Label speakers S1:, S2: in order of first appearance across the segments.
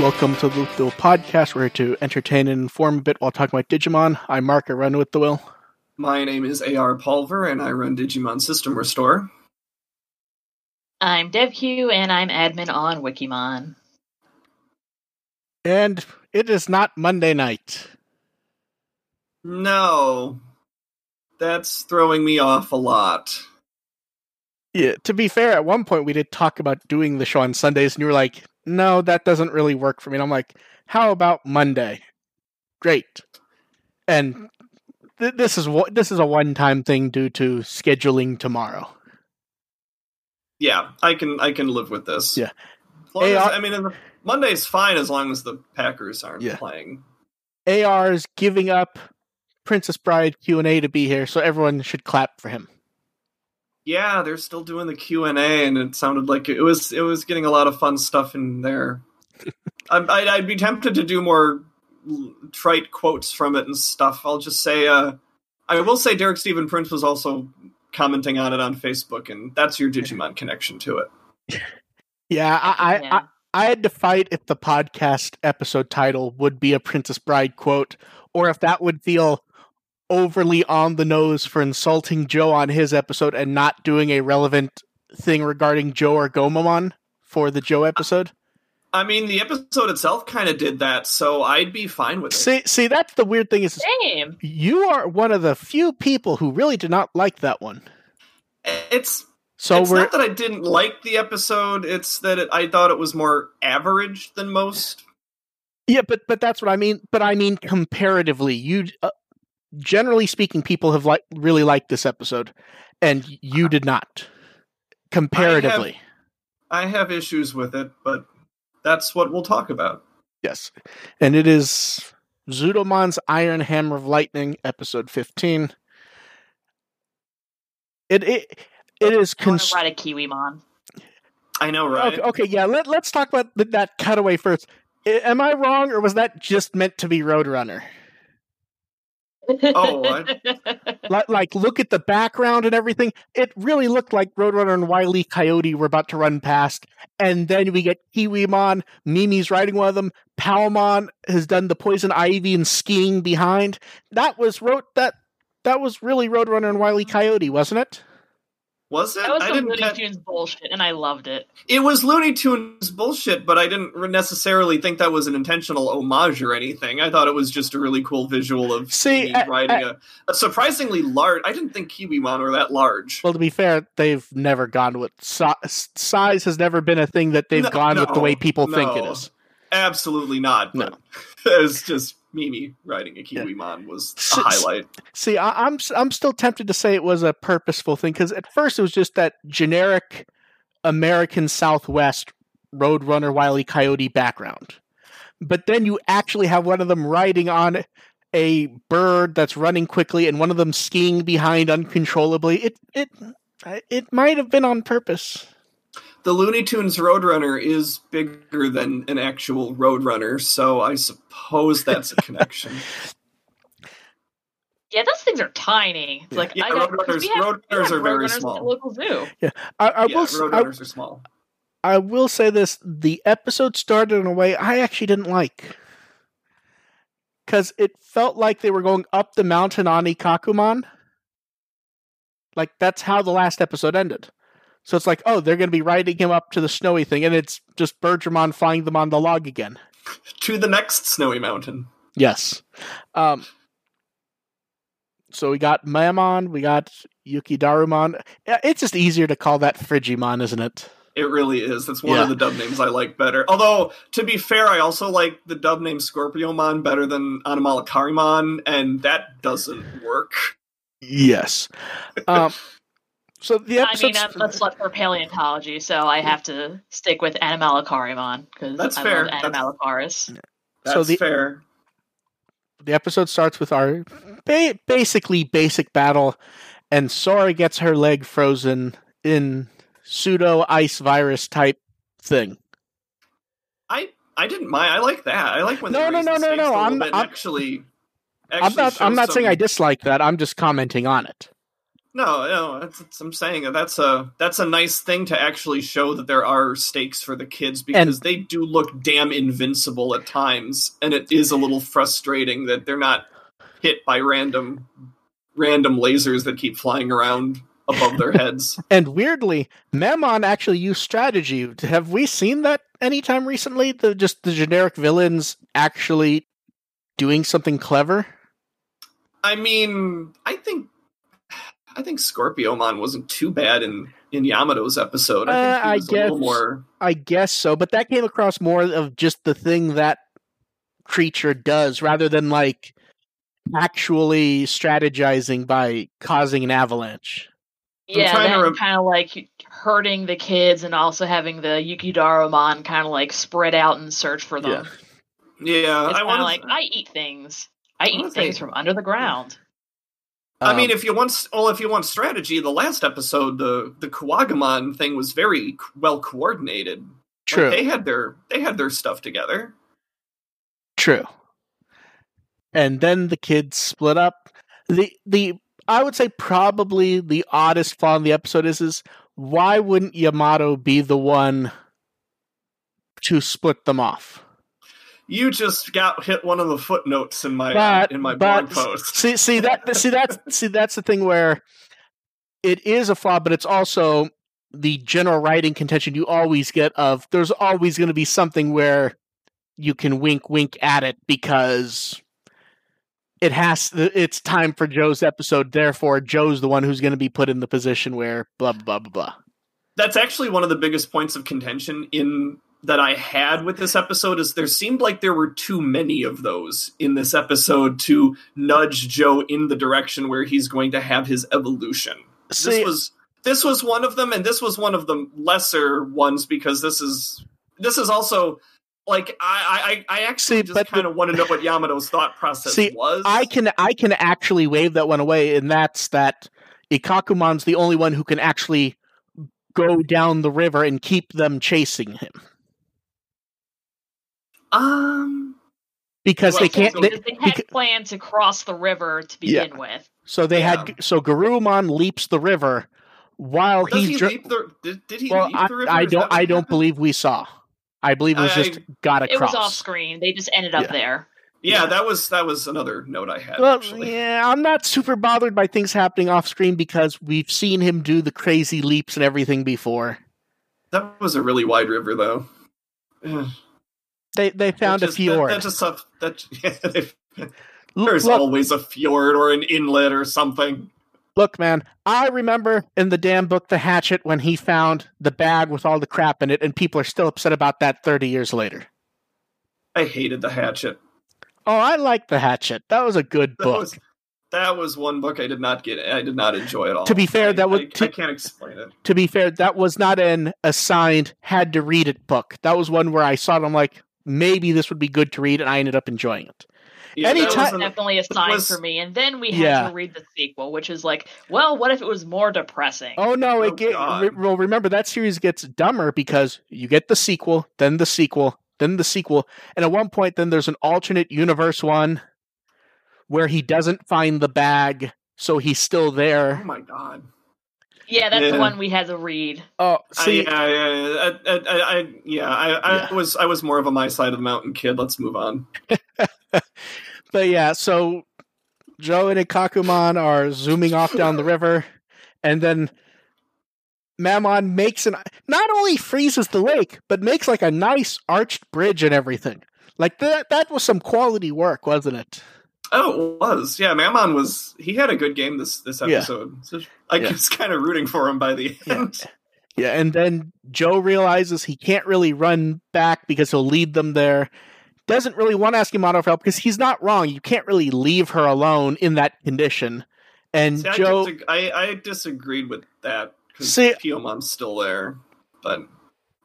S1: Welcome to the Loop Will podcast. We're here to entertain and inform a bit while talking about Digimon. I'm Mark. I run with the Will.
S2: My name is AR Pulver, and I run Digimon System Restore.
S3: I'm DevQ, and I'm admin on Wikimon.
S1: And it is not Monday night.
S2: No, that's throwing me off a lot.
S1: Yeah, to be fair, at one point we did talk about doing the show on Sundays, and you were like, no, that doesn't really work for me. And I'm like, how about Monday? Great. And mm. th- this is what this is a one-time thing due to scheduling tomorrow.
S2: Yeah, I can I can live with this.
S1: Yeah.
S2: Long as-
S1: I-
S2: mean, Monday's fine as long as the Packers aren't
S1: Yeah.
S2: playing.
S1: AR is giving up Princess Bride Q&A to be here, so everyone should clap for him.
S2: Yeah, they're still doing the Q and A, and it sounded like it was it was getting a lot of fun stuff in there. I, I'd, I'd be tempted to do more trite quotes from it and stuff. I'll just say, uh, I will say, Derek Stephen Prince was also commenting on it on Facebook, and that's your Digimon connection to it.
S1: Yeah, I, I, I, I had to fight if the podcast episode title would be a Princess Bride quote, or if that would feel overly on the nose for insulting Joe on his episode and not doing a relevant thing regarding Joe or Gomamon for the Joe episode.
S2: I mean, the episode itself kind of did that, so I'd be fine with it.
S1: See, see, that's the weird thing is
S3: Same.
S1: you are one of the few people who really did not like that one.
S2: It's
S1: So
S2: it's
S1: we're
S2: not that I didn't like the episode; it's that it, I thought it was more average than most.
S1: Yeah, but but that's what I mean. But I mean comparatively, you uh, generally speaking, people have like really liked this episode, and you did not. Comparatively,
S2: I have issues with it, but that's what we'll talk about.
S1: yes, and it is Zudomon's Iron Hammer of Lightning, episode fifteen. It it it is
S3: I want
S1: cons-
S3: to ride a Kiwimon.
S2: I know, right?
S1: okay, okay. Yeah, let let's talk about that cutaway first. I- am I wrong, or was that just meant to be Roadrunner?
S2: Oh,
S1: like, like look at the background and everything. It really looked like Roadrunner and Wily Coyote were about to run past, and then we get Kiwimon. Mimi's riding one of them. Palmon has done the poison ivy and skiing behind. That was road that that was really Roadrunner and Wily Coyote, wasn't it?
S2: Was it?
S3: that was
S2: I didn't.
S3: Looney
S2: ca-
S3: Tunes bullshit, and I loved it.
S2: It was Looney Tunes bullshit, but I didn't necessarily think that was an intentional homage or anything. I thought it was just a really cool visual of
S1: See,
S2: me
S1: I-
S2: riding
S1: I-
S2: a, a surprisingly large. I didn't think Kiwi Kiwimon were that large.
S1: Well, to be fair, they've never gone with si- size has never been a thing that they've
S2: No,
S1: gone with the way people think it is.
S2: Absolutely not. But it's just Mimi riding a Kiwimon was a highlight.
S1: See, I, I'm s- I'm still tempted to say it was a purposeful thing because at first it was just that generic American Southwest Roadrunner Wily Coyote background, but then you actually have one of them riding on a bird that's running quickly and one of them skiing behind uncontrollably. It it it might have been on purpose.
S2: The Looney Tunes Roadrunner is bigger than an actual Roadrunner, so I suppose that's a connection.
S3: Yeah, those things are tiny. It's like
S2: Yeah,
S3: I got, 'cause
S2: Roadrunners-
S3: we have,
S2: Roadrunners
S3: have
S2: are very
S3: Roadrunners at
S2: small.
S3: the local zoo.
S1: I, I
S2: yeah,
S1: will s- I,
S2: Roadrunners are small.
S1: I will say this: the episode started in a way I actually didn't like. Because it felt like they were going up the mountain on Ikkakumon. Like, that's how the last episode ended. So it's like, oh, they're going to be riding him up to the snowy thing, and it's just Birdramon flying them on the log again.
S2: To the next snowy mountain.
S1: Yes. Um, so we got Mammothmon, we got Yukidarumon. It's just easier to call that Frigimon, isn't it?
S2: It really is. That's one
S1: Yeah.
S2: of the dub names I like better. Although, to be fair, I also like the dub name Scorpiomon better than Anomalocarimon, and that doesn't work.
S1: Yes. Um, so the
S3: I mean, I'm a slut for paleontology, so I have to stick with Anomalocarimon because
S2: That's
S3: I
S2: fair.
S3: love
S2: That's-
S3: Anomalocaris.
S2: That's
S1: So the-
S2: fair.
S1: the episode starts with our ba- basically basic battle, and Sora gets her leg frozen in pseudo ice virus type thing.
S2: I I didn't mind. I like that. I like when
S1: No,
S2: they
S1: no, no,
S2: the
S1: no, no, I'm- I'm-
S2: actually.
S1: I'm not. I'm not saying I dislike that. I'm just commenting on it.
S2: No, no, that's, that's- I'm saying that's a that's a nice thing to actually show that there are stakes for the kids because they do look damn invincible at times, and it is a little frustrating that they're not hit by random random lasers that keep flying around above their heads.
S1: And weirdly, Mammothmon actually used strategy. Have we seen that anytime recently? The just the generic villains actually doing something clever?
S2: I mean, I think I think Scorpiomon wasn't too bad in in Yamato's episode. I think
S1: Uh,
S2: he
S1: I
S2: was a little
S1: guess-
S2: more.
S1: I guess so, but that came across more of just the thing that creature does rather than like actually strategizing by causing an avalanche.
S3: Yeah,
S2: trying to rem-
S3: kind of like hurting the kids and also having the Yukidarumon kind of like spread out and search for them.
S2: Yeah,
S3: It's
S2: I want
S3: of like I eat things. I
S2: wanna
S3: eat things
S2: say-
S3: from under the ground.
S2: I mean,
S1: Um,
S2: if you want, well, if you want strategy, the last episode, the the Kuwagamon thing was very well coordinated. Like,
S1: true,
S2: they had their they had their stuff together.
S1: true. And then the kids split up. The the I would say probably the oddest flaw in the episode is is why wouldn't Yamato be the one to split them off?
S2: You just got hit one of the footnotes in my
S1: But-
S2: in my
S1: but-
S2: blog post.
S1: See, see that, see that's see that's the thing where it is a flaw, but it's also the general writing contention you always get of there's always going to be something where you can wink, wink at it because it has. It's time for Joe's episode. Therefore, Joe's the one who's going to be put in the position where blah blah blah blah blah.
S2: That's actually one of the biggest points of contention in that I had with this episode is there seemed like there were too many of those in this episode to nudge Joe in the direction where he's going to have his evolution.
S1: See,
S2: this was this was one of them and this was one of the lesser ones because this is this is also like I I, I actually
S1: See,
S2: just kind of want to know what Yamato's thought process
S1: See,
S2: was.
S1: I can I can actually wave that one away, and that's that Ikkakumon's the only one who can actually go down the river and keep them chasing him
S2: um
S1: because
S2: Well,
S1: they can't.
S2: so-
S1: They,
S3: Because they had
S1: beca-
S3: planned to cross the river to
S1: Yeah.
S3: begin with.
S1: so they
S2: Yeah.
S1: had so Garurumon leaps the river while
S2: does
S1: he's
S2: he
S1: dr-
S2: the did, did he
S1: well.
S2: leap
S1: I,
S2: the river?
S1: I don't I don't
S2: happened?
S1: believe we saw. I believe it was
S2: I-
S1: just got across.
S3: It was off screen. They just ended up
S1: Yeah.
S3: there.
S2: Yeah, that was that was another note I had
S1: Well,
S2: actually.
S1: yeah, I'm not super bothered by things happening off screen because we've seen him do the crazy leaps and everything before.
S2: That was a really wide river though.
S1: They they found
S2: That
S1: a fjord.
S2: That, that just that yeah, there's
S1: look,
S2: always a fjord or an inlet or something.
S1: Look, man, I remember in the damn book The Hatchet when he found the bag with all the crap in it, and people are still upset about that 30 years later.
S2: I hated the hatchet.
S1: Oh, I liked The Hatchet. That was a good
S2: That
S1: book.
S2: was that was one book I did not get. I did not enjoy at all.
S1: To be fair,
S2: I-
S1: that was-
S2: I,
S1: to-
S2: I can't explain it.
S1: To be fair, that was not an assigned, had to read it book. That was one where I saw it, I'm like, maybe this would be good to read, and I ended up enjoying it.
S2: Yeah, that
S1: Anytime-
S2: wasn't-
S3: Definitely a sign
S2: was-
S3: for me. And then we had
S1: Yeah.
S3: to read the sequel, which is like, well, what if it was more depressing?
S1: Oh, no,
S2: Oh,
S1: it get, re- well, remember, that series gets dumber because you get the sequel, then the sequel, then the sequel, and at one point, then there's an alternate universe one where he doesn't find the bag, so he's still there.
S2: Oh my god.
S3: Yeah, that's
S2: Yeah.
S3: the one we had to read.
S1: Oh, see,
S2: I, yeah, yeah, I, I, I, yeah, I, I
S1: Yeah.
S2: was, I was more of a my side of the mountain kid. Let's move on.
S1: but yeah, so Joe and Ikkakumon are zooming off down the river, and then Mammothmon makes an not only freezes the lake, but makes like a nice arched bridge and everything. Like that that was some quality work, wasn't it?
S2: Oh, it was. Yeah, Mammothmon was. He had a good game this this
S1: Yeah.
S2: episode. So I
S1: Yeah.
S2: was kind of rooting for him by the end.
S1: Yeah, and then Joe realizes he can't really run back because he'll lead them there. Doesn't really want to ask Yamato for help because he's not wrong. You can't really leave her alone in that condition. And
S2: See, I,
S1: Joe,
S2: disag- I, I disagreed with that because Piyomon's still there, but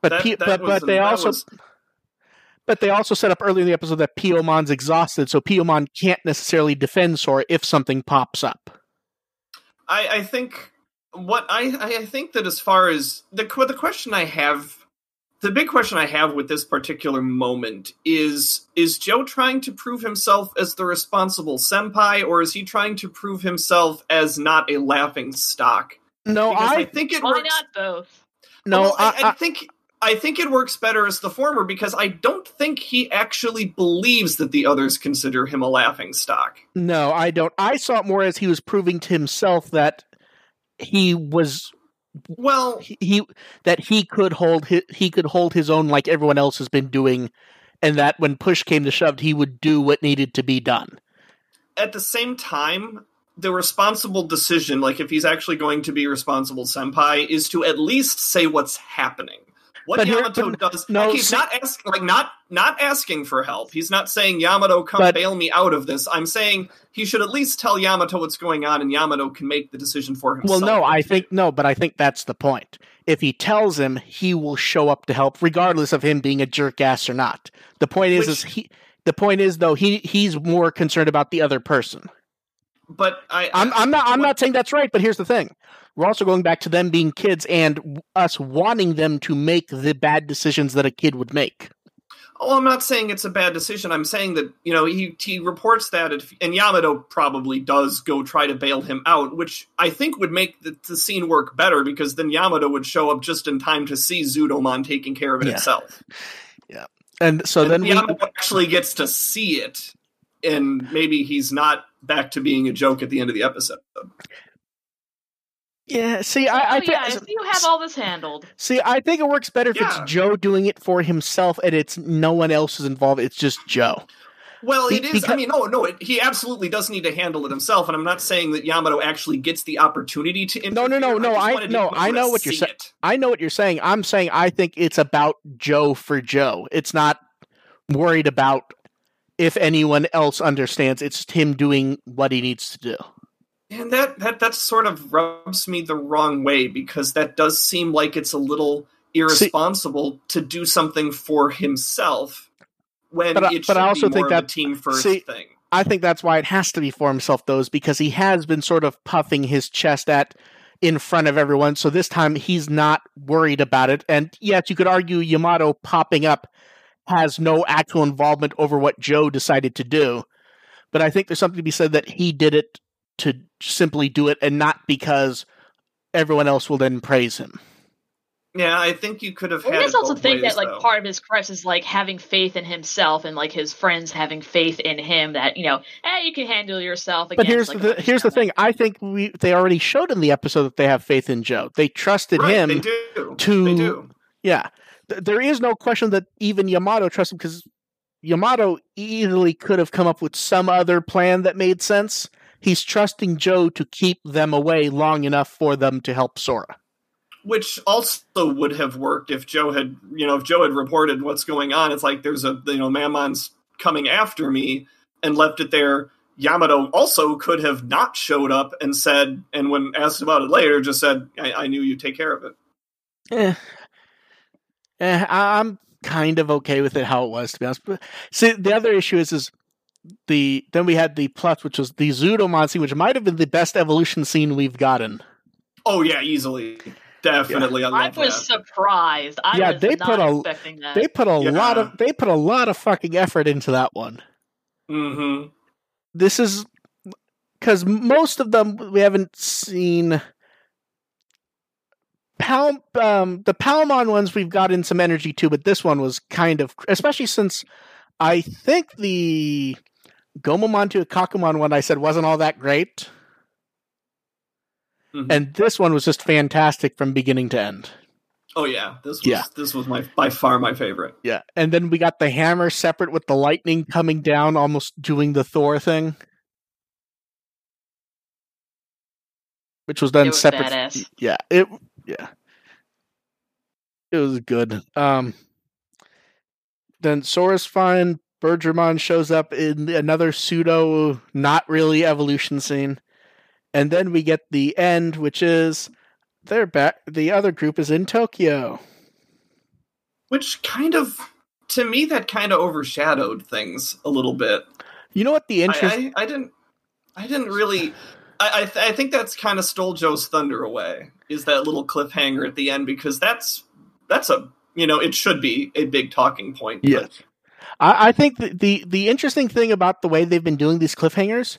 S1: but
S2: that,
S1: P-
S2: that
S1: but but they also
S2: was-
S1: But they also set up earlier in the episode that Piyomon's exhausted, so Piyomon can't necessarily defend Sora if something pops up.
S2: I, I think what I, I I think that as far as the the question I have, the big question I have with this particular moment is is Joe trying to prove himself as the responsible senpai or is he trying to prove himself as not a laughing stock?
S1: No,
S2: I,
S1: I
S2: think it
S3: Why
S2: works
S3: not both?
S1: no,
S2: Well, I,
S1: I,
S2: I think I think it works better as the former because I don't think he actually believes that the others consider him a laughing stock.
S1: No, I don't. I saw it more as he was proving to himself that he was
S2: Well,
S1: he, he that he could hold his, he could hold his own like everyone else has been doing, and that when push came to shove, he would do what needed to be done.
S2: at the same time, the responsible decision, like if he's actually going to be responsible senpai, is to at least say what's happening. What
S1: But
S2: Yamato
S1: but
S2: does,
S1: no,
S2: like he's
S1: see-
S2: not asking, like not not asking for help. He's not saying Yamato, come
S1: But-
S2: bail me out of this. I'm saying he should at least tell Yamato what's going on, and Yamato can make the decision for himself.
S1: Well, no, I think no, but I think that's the point. If he tells him, he will show up to help, regardless of him being a jerk ass or not. The point is,
S2: Which-
S1: is he. The point is, though, he he's more concerned about the other person.
S2: but I,
S1: I'm, I'm not. I'm
S2: what-
S1: not saying that's right, but here's the thing: we're also going back to them being kids and us wanting them to make the bad decisions that a kid would make.
S2: Oh, I'm not saying it's a bad decision. I'm saying that you know he he reports that, it, and Yamato probably does go try to bail him out, which I think would make the, the scene work better because then Yamato would show up just in time to see Zudomon taking care of it
S1: Yeah.
S2: himself.
S1: Yeah, and so
S2: and
S1: then we,
S2: Yamato actually gets to see it, and maybe he's not back to being a joke at the end of the episode.
S1: Yeah. See, I, I
S3: oh,
S1: think
S3: yeah, so you have all this handled.
S1: see, I think it works better if
S2: Yeah.
S1: it's Joe doing it for himself and it's no one else is involved. It's just Joe.
S2: Well, it is.
S1: because-
S2: I mean, no, no. It, he absolutely does need to handle it himself, and I'm not saying that Yamato actually gets the opportunity to.
S1: No, no, no, no,
S2: just
S1: I-
S2: wanted
S1: no, I know what you're saying. I know what you're saying. I'm saying I think it's about Joe for Joe. It's not worried about if anyone else understands. It's him doing what he needs to do.
S2: And that that that sort of rubs me the wrong way because that does seem like it's a little irresponsible to do something for himself when
S1: But I-
S2: it
S1: but I also think that-
S2: team first
S1: see,
S2: thing.
S1: I think that's why it has to be for himself, though, is because he has been sort of puffing his chest at in front of everyone. So this time he's not worried about it. And yes, you could argue Yamato popping up has no actual involvement over what Joe decided to do. But I think there's something to be said that he did it to simply do it and not because everyone else will then praise him.
S2: Yeah, I think you could have
S3: I
S2: had.
S3: just
S2: it
S3: also
S2: both
S3: think
S2: ways,
S3: that like
S2: though.
S3: part of his crux is like having faith in himself and like his friends having faith in him that you know, eh, you can handle yourself.
S1: But here's
S3: like,
S1: the here's the thing. I think we they already showed in the episode that they have faith in Joe. They trusted
S2: Right,
S1: him
S2: they do.
S1: to-
S2: They do.
S1: Yeah, Th- there is no question that even Yamato trusts him because Yamato easily could have come up with some other plan that made sense. He's trusting Joe to keep them away long enough for them to help Sora.
S2: Which also would have worked if Joe had, you know, if Joe had reported what's going on. It's like there's a, you know, Mammothmon's coming after me, and left it there. Yamato also could have not showed up and said, and when asked about it later, just said, "I, I knew you'd take care of it."
S1: Eh. Eh, I'm kind of okay with it how it was to be honest. But see, the other issue is is the then we had the plus, which was the Zudomon scene, which might have been the best evolution scene we've gotten.
S2: Oh yeah, easily, definitely. I
S3: I
S2: love
S3: was
S2: that.
S3: surprised. I
S1: Yeah,
S3: was
S1: they
S3: not
S1: put a- They put a
S2: Yeah.
S1: lot of they put a lot of fucking effort into that one.
S2: hmm
S1: This is because most of them we haven't seen. Pal, um, the Palmon ones we've gotten some energy to, but this one was kind of, especially since I think the Gomamon to Kakumon one I said wasn't all that great,
S2: Mhm.
S1: and this one was just fantastic from beginning to end.
S2: Oh yeah, this was
S1: Yeah.
S2: this was my by far my favorite.
S1: Yeah, and then we got the hammer separate with the lightning coming down, almost doing the Thor thing, which was done
S3: It was
S1: separate.
S3: badass.
S1: Yeah, it yeah, it was good. Um, then Sora's fine. Birdramon shows up in another pseudo, not really evolution scene, and then we get the end, which is they're back. The other group is in Tokyo.
S2: Which kind of, to me, that kind of overshadowed things a little bit.
S1: You know what the
S2: I,
S1: interest?
S2: I, I didn't, I didn't really. I I, th- I think that's kind of stole Joe's thunder away. Is that little cliffhanger at the end because that's that's a you know, it should be a big talking point. but-
S1: Yes. I, I think the, the the interesting thing about the way they've been doing these cliffhangers,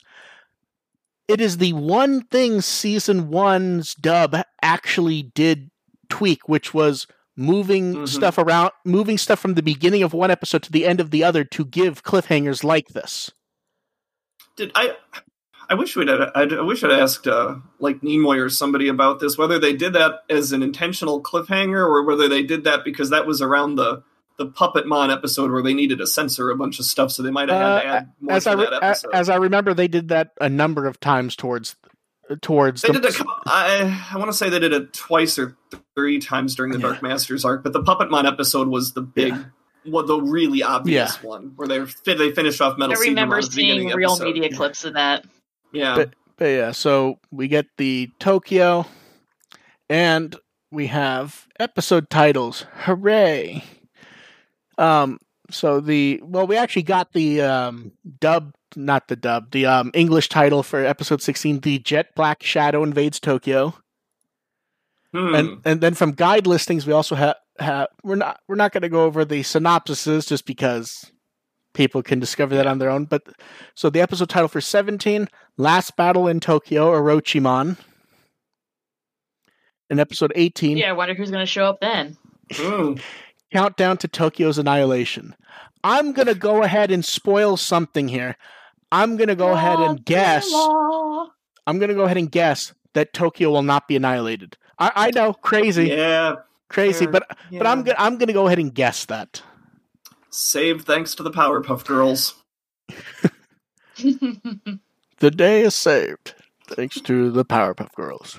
S1: it is the one thing season one's dub actually did tweak, which was moving
S2: Mhm.
S1: stuff around, moving stuff from the beginning of one episode to the end of the other to give cliffhangers like this.
S2: Did I? I wish we'd. Had, I wish I'd asked uh, like Nimoy or somebody about this, whether they did that as an intentional cliffhanger or whether they did that because that was around the the Puppetmon episode where they needed to censor a bunch of stuff, so they might have had
S1: Uh,
S2: to add more
S1: As
S2: to
S1: I re-
S2: that episode.
S1: as I remember, they did that a number of times towards towards
S2: they
S1: the,
S2: did a couple, I I want to say they did it twice or three times during the
S1: Yeah.
S2: Dark Masters arc, but the Puppetmon episode was the big.
S1: Yeah.
S2: Well, the really obvious one where they they finished off Metal
S3: I remember
S2: at the
S3: seeing
S2: of the
S3: real
S2: episode.
S3: media clips of that.
S2: Yeah,
S1: But- But yeah, so we get the Tokyo, and we have episode titles. Hooray! Um, so the well, we actually got the um dub, not the dub, the um English title for episode sixteen, the Jet Black Shadow invades Tokyo,
S2: Hmm.
S1: and and then from guide listings we also have have we're not we're not going to go over the synopsises just because people can discover that on their own. But so the episode title for seventeen, Last Battle in Tokyo, Orochimon. In episode eighteen,
S3: Yeah, I wonder who's going to show up then.
S1: Countdown to Tokyo's Annihilation. I'm going to go ahead and spoil something here. I'm going to go ahead and guess. I'm going to go ahead and guess that Tokyo will not be annihilated. I, I know, crazy,
S2: Yeah,
S1: crazy,
S2: fair.
S1: but but I'm
S2: Yeah.
S1: gonna I'm gonna go ahead and guess that.
S2: saved thanks to the Powerpuff Girls.
S1: The day is saved thanks to the Powerpuff Girls.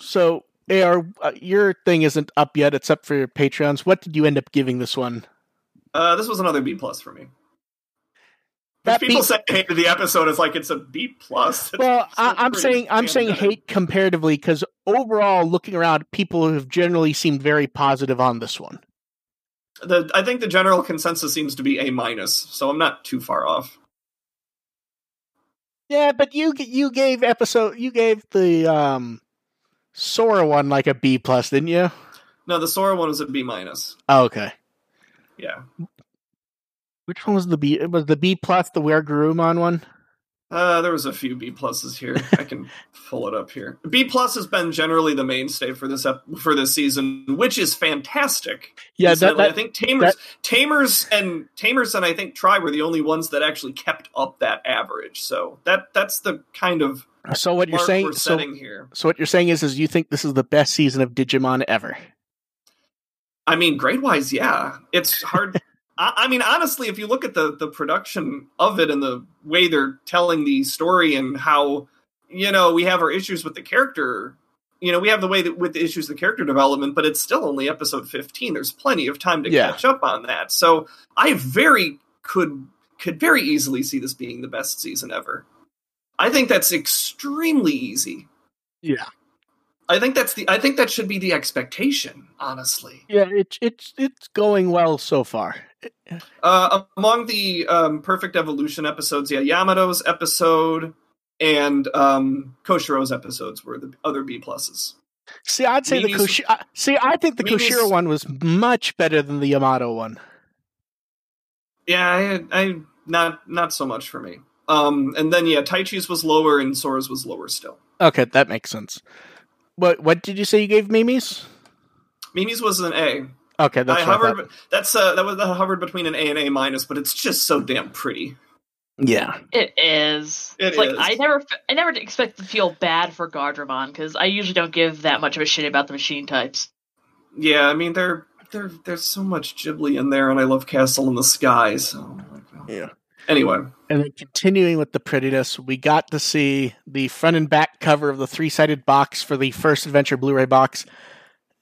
S1: So, AR, uh, your thing isn't up yet, except for your Patreons. What did you end up giving this one?
S2: Uh, this was another B plus for me.
S1: That
S2: people
S1: B-
S2: say hated the episode, it's like it's a B plus.
S1: Well, I, I'm saying I'm saying
S2: good.
S1: hate comparatively because overall, looking around, people have generally seemed very positive on this one.
S2: The, I think the general consensus seems to be A minus, so I'm not too far off.
S1: Yeah, but you you gave episode you gave the um Sora one like a B plus, didn't you?
S2: No, the Sora one was a B minus.
S1: Oh, okay.
S2: Yeah.
S1: Which one was the B? It was the B plus the Where Garurumon one?
S2: Uh, there was a few B pluses here. I can pull it up here. B plus has been generally the mainstay for this ep- for this season, which is fantastic.
S1: Yeah, that,
S2: Incidentally, I think Tamers, Tamers, and Tamers, and I think Tri were the only ones that actually kept up that average. So that that's the kind of
S1: so what you're saying so,
S2: here.
S1: so what you're saying is is you think this is the best season of Digimon ever.
S2: I mean, grade wise, yeah, it's hard. I, I mean, honestly, if you look at the the production of it and the way they're telling the story and how you know we have our issues with the character. You know, we have the way that with the issues of the character development, but it's still only episode fifteen. There's plenty of time to
S1: Yeah.
S2: catch up on that. So I very could could very easily see this being the best season ever. I think that's extremely easy.
S1: Yeah.
S2: I think that's the I think that should be the expectation, honestly.
S1: Yeah, it's it's it's going well so far.
S2: Uh, among the um, Perfect Evolution episodes, yeah, Yamato's episode and um, Koshiro's episodes were the other B pluses.
S1: See, I'd say the
S2: Mimi's-
S1: Koshi- I- see. I think the
S2: Mimi's-
S1: Koshiro one was much better than the Yamato one.
S2: Yeah, I, I not not so much for me. Um, and then yeah, Taichi's was lower and Sora's was lower still.
S1: Okay, that makes sense. What what did you say you gave Mimi's?
S2: Mimi's was an A.
S1: Okay, that's
S2: I
S1: what I
S2: That's uh, that was that hovered between an A and A minus, but it's just so damn pretty.
S1: Yeah,
S3: It is.
S2: It
S3: it's like
S2: is.
S3: I never, I never expect to feel bad for Guardromon because I usually don't give that much of a shit about the machine types.
S2: Yeah, I mean there there there's so much Ghibli in there, and I love Castle in the Sky. So
S1: yeah.
S2: anyway,
S1: And then continuing with the prettiness, we got to see the front and back cover of the three sided box for the first adventure Blu ray box.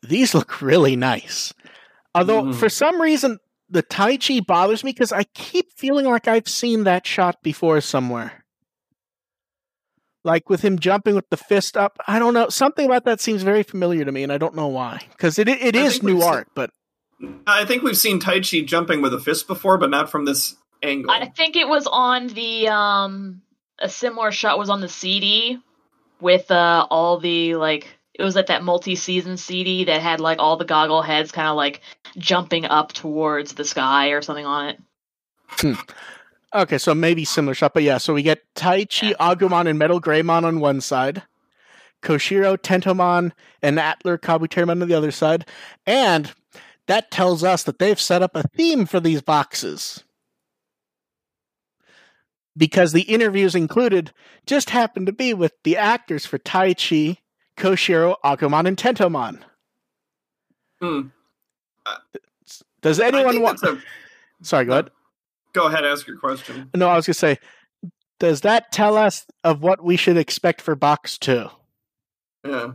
S1: These look really nice. Although,
S2: Mhm.
S1: for some reason, the Taichi bothers me because I keep feeling like I've seen that shot before somewhere. Like with him jumping with the fist up. I don't know. Something about that seems very familiar to me, and I don't know why. Because it, it
S2: I
S1: is
S2: think we've
S1: new
S2: seen-
S1: art, but
S2: I think we've seen Taichi jumping with a fist before, but not from this angle.
S3: I think it was on the um a similar shot was on the CD with uh all the like It was like that multi-season CD that had like all the goggle heads kind of like jumping up towards the sky or something on it. Hmm.
S1: Okay, so maybe similar shot, but yeah. So we get Taichi, Agumon, and Metal Greymon on one side, Koshiro, Tentomon, and Atlur Kabuterimon on the other side, and that tells us that they've set up a theme for these boxes. Because the interviews included just happened to be with the actors for Taichi, Koshiro, Agumon, and Tentomon.
S2: Hmm.
S1: Does anyone want?
S2: a-
S1: Sorry, go ahead.
S2: Go ahead, ask your question.
S1: No, I was gonna say, does that tell us of what we should expect for box two?
S2: Yeah.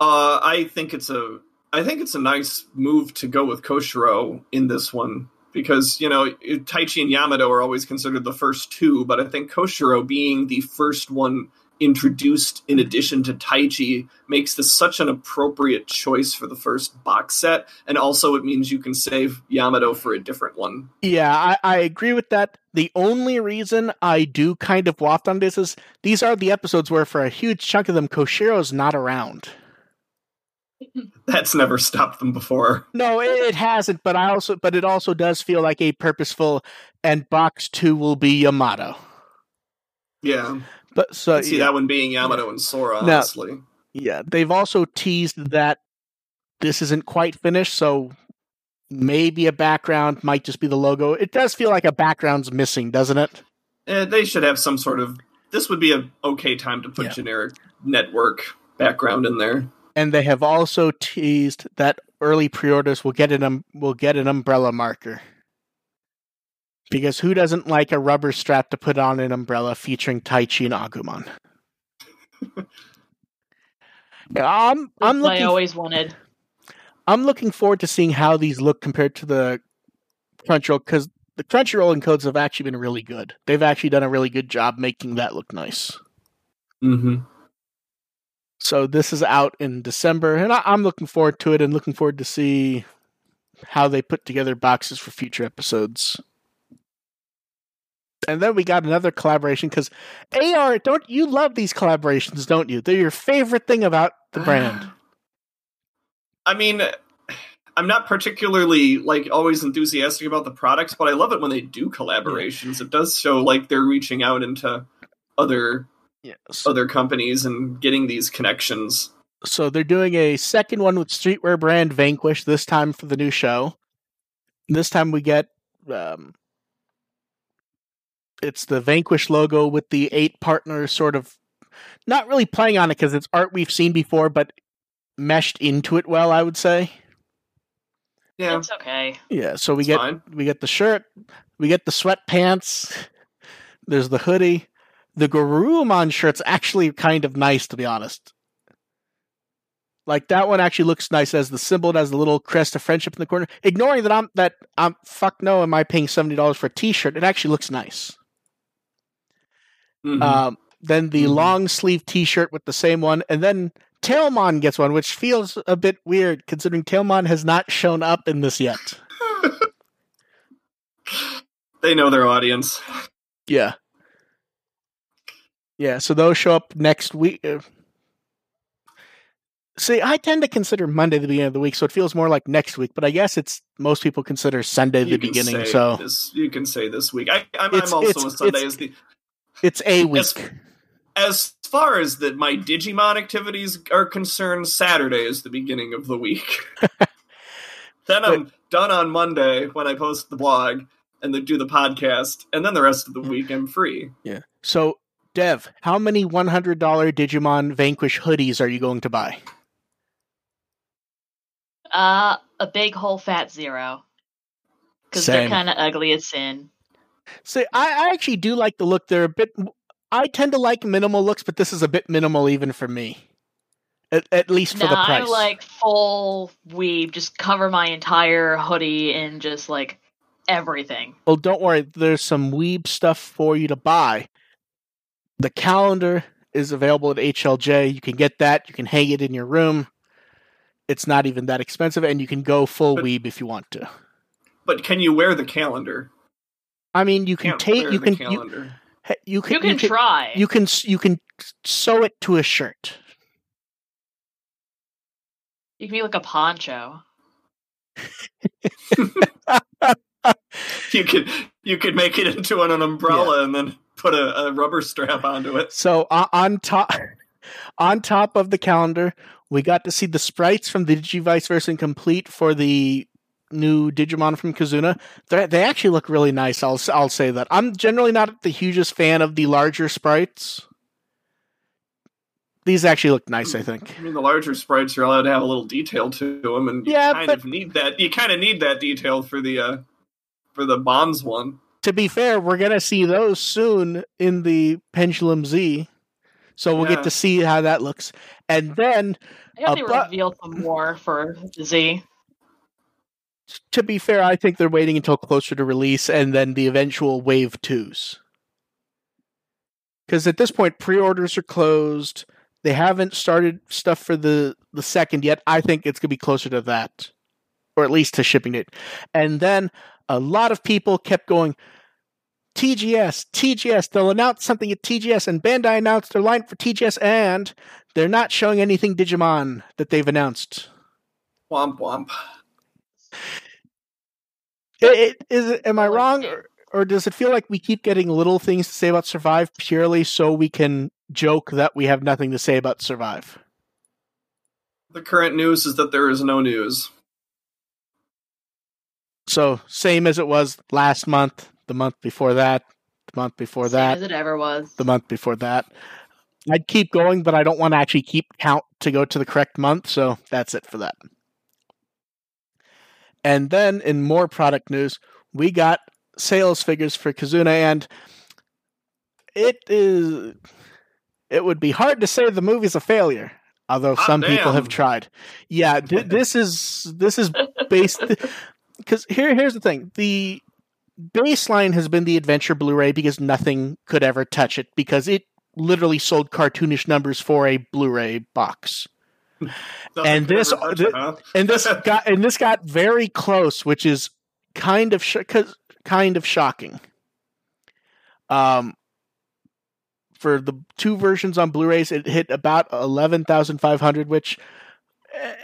S2: Uh, I think it's a I think it's a nice move to go with Koshiro in this one because you know Taichi and Yamato are always considered the first two, but I think Koshiro being the first one introduced in addition to Taichi makes this such an appropriate choice for the first box set, and also it means you can save Yamato for a different one.
S1: Yeah, I, I agree with that. The only reason I do kind of waft on this is these are the episodes where, for a huge chunk of them, Koshiro's not around.
S2: That's never stopped them before.
S1: No, it, it hasn't, but I also, but it also does feel like a purposeful. And box two will be Yamato.
S2: Yeah,
S1: But so
S2: I see
S1: yeah,
S2: that one being Yamato and Sora.
S1: Now-
S2: Honestly,
S1: yeah, they've also teased that this isn't quite finished, so maybe a background might just be the logo. It does feel like a background's missing, doesn't it?
S2: Eh, they should have some sort of. This would be a okay time to put
S1: Yeah.
S2: generic network background in there.
S1: and they have also teased that early pre-orders will get an um, will get an umbrella marker. Because who doesn't like a rubber strap to put on an umbrella featuring Taichi and Agumon? I'm I'm
S3: That's what I always wanted.
S1: I'm looking forward to seeing how these look compared to the Crunchyroll because the Crunchyroll encodes have actually been really good. They've actually done a really good job making that look nice.
S2: Mm-hmm.
S1: So this is out in December, and I, I'm looking forward to it, and looking forward to see how they put together boxes for future episodes. And then we got another collaboration because AR, don't you love these collaborations, don't you? They're your favorite thing about the brand.
S2: I mean, I'm not particularly like always enthusiastic about the products, but I love it when they do collaborations. It does show like they're reaching out into other
S1: Yeah. So,
S2: other companies and getting these connections.
S1: so they're doing a second one with streetwear brand Vanquish. This time for the new show. This time we get um, it's the Vanquish logo with the eight partners, sort of not really playing on it because it's art we've seen before, but meshed into it well. I would say.
S2: Yeah,
S3: It's okay.
S1: Yeah. So we
S2: it's
S1: get
S2: fine.
S1: we get the shirt, we get the sweatpants. There's the hoodie. The Garurumon shirt's actually kind of nice, to be honest. Like that one actually looks nice as the symbol. It has the little crest of friendship in the corner. Ignoring that I'm that I'm fuck no, am I paying seventy dollars for a T-shirt? It actually looks nice.
S2: Mhm.
S1: Um, then the
S2: Mhm.
S1: long sleeve T-shirt with the same one, and then Tailmon gets one, which feels a bit weird considering Tailmon has not shown up in this yet.
S2: they know their audience.
S1: Yeah. Yeah, so those show up next week. uh, See, I tend to consider Monday the beginning of the week, so it feels more like next week. But I guess it's most people consider Sunday the beginning, so
S2: this, you can say this week. I, I'm also a Sunday as the
S1: it's a week.
S2: Yes. as far as that my Digimon activities are concerned, Saturday is the beginning of the week. then I'm done on Monday when I post the blog and then do the podcast, and then the rest of the week I'm free.
S1: Yeah. So, Dev, how many one hundred dollar Digimon Vanquish hoodies are you going to buy?
S3: Uh, a big whole fat zero. Because they're kind of ugly as sin.
S1: See, I, I actually do like the look. They're a bit. I tend to like minimal looks, but this is a bit minimal even for me. At, at least for
S3: No,
S1: the price.
S3: I'm like full weave, just cover my entire hoodie in just like everything.
S1: Well, don't worry. There's some weeb stuff for you to buy. The calendar is available at HLJ. You can get that. You can hang it in your room. It's not even that expensive, and you can go full
S2: But-
S1: weeb if you want to.
S2: But can you wear the calendar?
S1: I mean, you can
S2: Can't
S1: take. You can. You,
S2: calendar.
S1: he- you can.
S3: You can, try.
S1: You can. You can sew it to a shirt.
S3: You can be like a poncho.
S2: you could you could make it into an, an umbrella yeah. and then put a, a, rubber strap onto it.
S1: So uh, on top on top of the calendar, we got to see the sprites from the Digivice version complete for the new Digimon from Kizuna. They're, they actually look really nice. I'll I'll say that. I'm generally not the hugest fan of the larger sprites. These actually look nice, I think.
S2: I mean, the larger sprites are allowed to have a little detail to them, and you yeah, kind but, of need that. You kind of need that detail for the uh, for the Bonds one.
S1: To be fair, we're gonna see those soon in the Pendulum Z, so we'll yeah. get to see how that looks. And then
S3: I hope they reveal some more for Z.
S1: To be fair, I think they're waiting until closer to release, and then the eventual Wave Twos. Because at this point, pre-orders are closed they haven't started stuff for the the second yet. I think it's gonna be closer to that, or at least to shipping it. And then a lot of people kept going. TGS, TGS, they'll announce something at TGS, and Bandai announced their line for TGS, and they're not showing anything Digimon that they've announced.
S2: Womp womp.
S1: It, it, is am I wrong, eh or, or does it feel like we keep getting little things to say about Survive purely so we can joke that we have nothing to say about Survive.
S2: The current news is that there is no news.
S1: So, same as it was last month, the month before that, the month before
S3: same
S1: that.
S3: As it ever was.
S1: The month before that. I'd keep going, but I don't want to actually keep count to go to the correct month, so that's it for that. And then in more product news, we got sales figures for Kizuna, and it is it would be hard to say the movie's a failure, although ah, some damn. people have tried. Yeah, th- this is this is based because here here's the thing the baseline has been the adventure Blu-ray because nothing could ever touch it because it literally sold cartoonish numbers for a Blu-ray box. and this, th- huh? and this got and this got very close, which is kind of sh- kind of shocking. Um, for the two versions on Blu-rays, it hit about eleven thousand five hundred, which. Eh,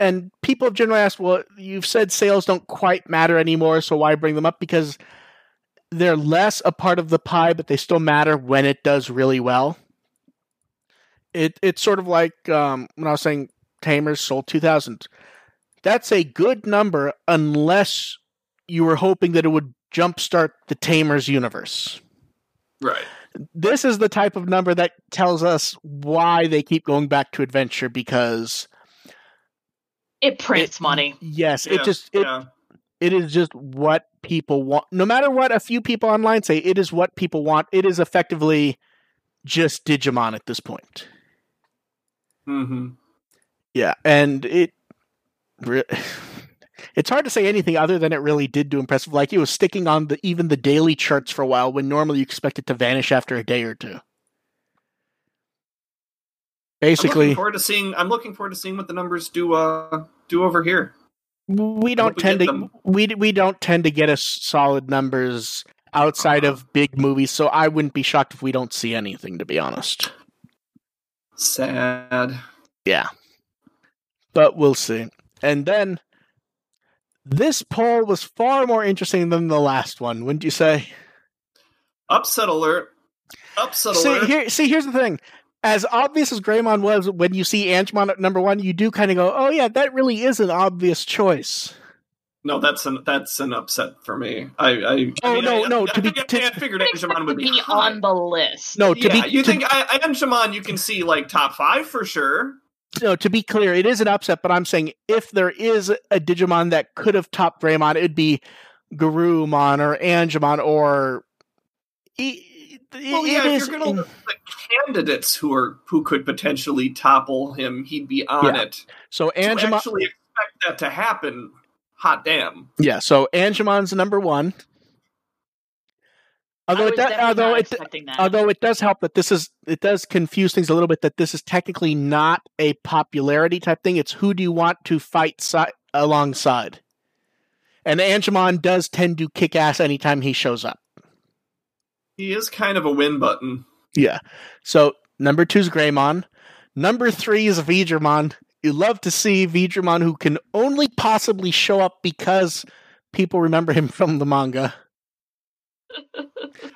S1: and people have generally asked, well, you've said sales don't quite matter anymore, so why bring them up? Because they're less a part of the pie, but they still matter when it does really well. It it's sort of like um, when I was saying Tamers sold two thousand. That's a good number unless you were hoping that it would jumpstart the Tamers universe.
S2: Right
S1: this is the type of number that tells us why they keep going back to adventure because
S3: it prints it, money.
S1: Yes, yeah, it just it yeah. it is just what people want. No matter what a few people online say, it is what people want. It is effectively just Digimon at this point.
S2: Mm-hmm.
S1: Yeah, and it it's hard to say anything other than it really did do impressive. Like it was sticking on the even the daily charts for a while when normally you expect it to vanish after a day or two. Basically,
S2: I'm looking forward to seeing. I'm looking forward to seeing what the numbers do. Uh, do over here.
S1: We don't tend to we we don't tend to get us solid numbers outside of big movies, so I wouldn't be shocked if we don't see anything. To be honest,
S2: sad.
S1: Yeah, but we'll see. And then this poll was far more interesting than the last one, wouldn't you say?
S2: Upset alert. Upset
S1: see,
S2: alert.
S1: Here, see, here's the thing. As obvious as Greymon was, when you see Angemon at number one, you do kind of go, "Oh yeah, that really is an obvious choice."
S2: No, that's an that's an upset for me. I, I
S1: oh
S2: mean,
S1: no,
S2: I,
S1: no.
S2: I,
S1: to be,
S2: I, to, I figured Angemon would be,
S3: be on the list.
S1: No, to
S2: yeah,
S1: be.
S2: You
S1: to,
S2: think I, Angemon you can see like top five for sure?
S1: no, to be clear, it is an upset, but I'm saying if there is a Digimon that could have topped Greymon, it'd be Garurumon or Angemon or.
S2: It, well, yeah, if you're going to look at candidates who are who could potentially topple him, he'd be on yeah. it.
S1: So Angemon
S2: to actually expect that to happen. Hot damn!
S1: Yeah, so Angemon's number one. Although it, does, although it although it does help that this is it does confuse things a little bit that this is technically not a popularity type thing. It's who do you want to fight si- alongside, and Angemon does tend to kick ass anytime he shows up.
S2: He is kind of a win button.
S1: Yeah. So number two is Greymon. Number three is Veedramon. You love to see Veedramon, who can only possibly show up because people remember him from the manga.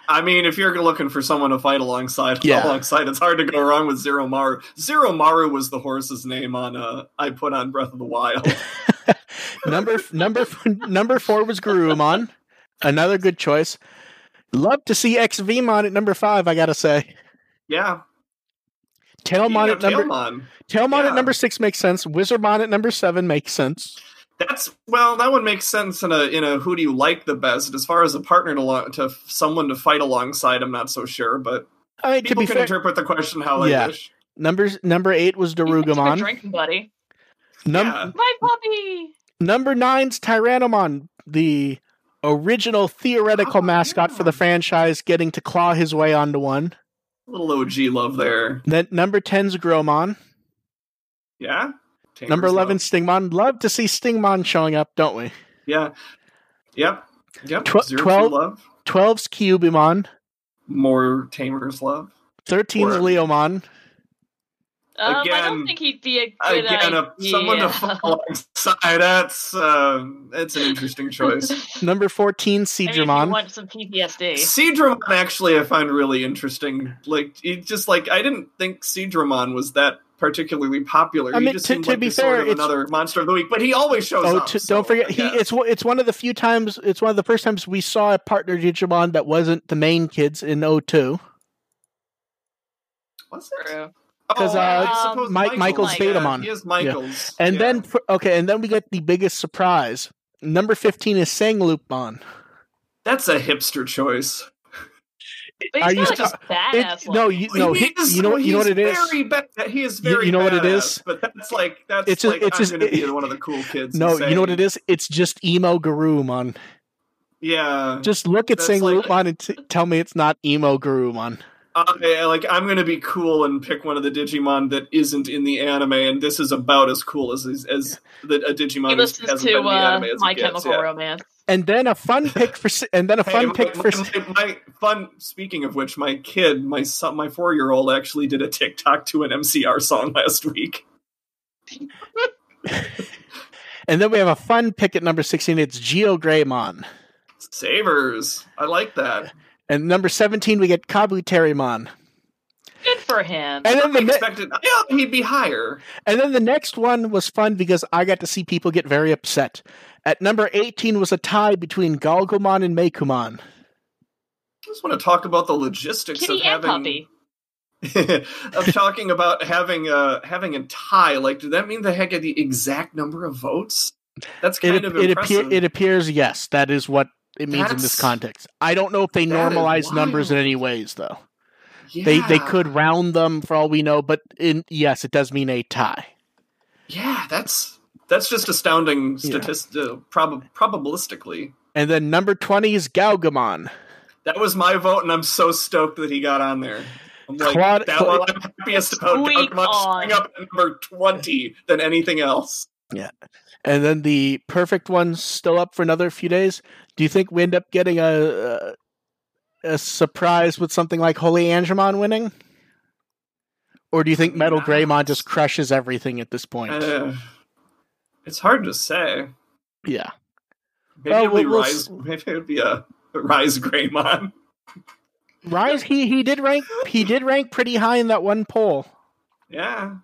S2: I mean, if you're looking for someone to fight alongside,
S1: Yeah.
S2: alongside, it's hard to go wrong with Zero Maru. Zero Maru was the horse's name on uh, I put on Breath of the Wild.
S1: number number number four was Garurumon, another good choice. Love to see XVmon at number five. I gotta say,
S2: yeah,
S1: Tailmon at number
S2: Tailmon.
S1: Tailmon
S2: yeah.
S1: at number six makes sense. Wizardmon at number seven makes sense.
S2: That's well, that would make sense in a in a who do you like the best? As far as a partner to lo- to someone to fight alongside, I'm not so sure, but
S1: I mean, to
S2: people can
S1: fair,
S2: interpret the question how they
S1: Yeah.
S2: wish.
S1: number number eight was
S3: He's
S1: Dorugamon.
S3: drinking buddy.
S1: Num-
S2: Yeah.
S3: My puppy.
S1: Number nine's Tyrannomon, the original theoretical
S2: Oh,
S1: mascot
S2: yeah.
S1: for the franchise, getting to claw his way onto one.
S2: Little OG love there.
S1: Then number 10's Gromon.
S2: Yeah. Tamer's
S1: Number 11,
S2: love.
S1: Stingmon. Love to see Stingmon showing up, don't we?
S2: Yeah. Yep. Yep.
S1: Tw-
S2: Zero
S1: 12
S2: Two love.
S1: 12's Kyubimon.
S2: More Tamer's love.
S1: 13's
S2: Or-
S1: Leomon.
S3: Um, I
S2: Again-
S3: don't think he'd be a good
S2: Again, a, someone to fight alongside. That's uh, that's an interesting choice.
S1: Number 14,
S3: I mean, if you
S1: Seadramon.
S3: want some PTSD.
S2: Seadramon actually I find really interesting. Like it just like I didn't think Seadramon was that particularly popular.
S1: I
S2: he
S1: mean,
S2: just
S1: to-
S2: seemed
S1: to
S2: like
S1: be
S2: the sort
S1: fair,
S2: of
S1: it's-
S2: another monster of the week, but he always shows
S1: Oh,
S2: up.
S1: t-
S2: so,
S1: don't forget, he it's one- it's one of the few times, it's one of the first times we saw a partner Digimon that wasn't the main kids in 02.
S2: Was it?
S3: True.
S1: 'Cause,
S2: Oh,
S1: uh,
S2: I suppose
S1: Mike- Michael's
S3: Mike.
S1: Betamon.
S2: He is Michael's.
S1: And
S2: yeah.
S1: then, okay, and then we get the biggest surprise. Number 15 is Sangloupmon.
S2: that's a hipster choice.
S3: But
S1: Are
S3: he's
S1: you
S3: got like
S1: sta-
S3: badass
S1: It, no, you, no,
S2: He
S1: he,
S2: is-
S1: you know, you know what it is.
S2: Very ba- he is very.
S1: you know what it
S2: badass,
S1: is?
S2: But that's like that's
S1: It's just-
S2: like
S1: it's
S2: I'm
S1: just-
S2: going to be one of the cool kids.
S1: No, you know what it is? It's just emo Garurumon.
S2: Yeah,
S1: Just look at
S2: That's like-
S1: Sangloupmon and t- tell me it's not emo Garurumon.
S2: I, like I'm going to be cool and pick one of the Digimon that isn't in the anime, and this is about as cool as as, as the, a Digimon
S3: He
S2: who
S3: listens
S2: hasn't
S3: to
S2: been in the
S3: uh,
S2: anime as
S3: My
S2: it gets,
S3: Chemical
S2: yeah.
S3: Romance.
S1: And then a fun pick for and then a
S2: Hey,
S1: fun
S2: my,
S1: pick for
S2: my, my fun. Speaking of which, my kid, my son, my four year old, actually did a TikTok to an MCR song last week.
S1: and then we have a fun pick at number 16 it's Geo Greymon.
S2: Savers, I like that.
S1: And number 17 we get Kabu Kabuterimon.
S3: Good for him.
S1: And then
S2: I
S1: the ne-
S2: expected yeah, he'd be higher.
S1: And then the next one was fun because I got to see people get very upset. At number 18 was a tie between Galgomon and Meicoomon.
S2: I just want to talk about the logistics
S3: Kitty
S2: of
S3: and
S2: having
S3: puppy.
S2: of talking about having a having a tie. Like, did that mean they had the exact number of votes? That's kind
S1: It,
S2: of
S1: it,
S2: impressive.
S1: appear, it appears, yes, that is what it means in this context. I don't know if they
S2: that is
S1: normalize numbers in any ways, though. They they could round them for all we know, but in yes, it does mean a tie.
S2: Yeah, that's that's just astounding.
S1: Yeah.
S2: Statist- uh, prob- probabilistically,
S1: And then number 20 is Galgamon.
S2: that was my vote, and I'm so stoked that he got on there. I'm like,
S1: Claude-
S2: that one I'm happiest about
S3: Squeak
S2: Pokemon showing up at number twenty than anything else. Yeah.
S1: And then the perfect one's still up for another few days. Do you think we end up getting a a, surprise with something like Holy Angemon winning? Or do you think Metal Greymon just crushes everything at this point?
S2: Uh, it's hard to say.
S1: yeah.
S2: Maybe
S1: Well,
S2: it'd be
S1: we'll- we'll
S2: Maybe be a Rise Greymon.
S1: Rise he he did rank he did rank pretty high in that one poll.
S2: Yeah.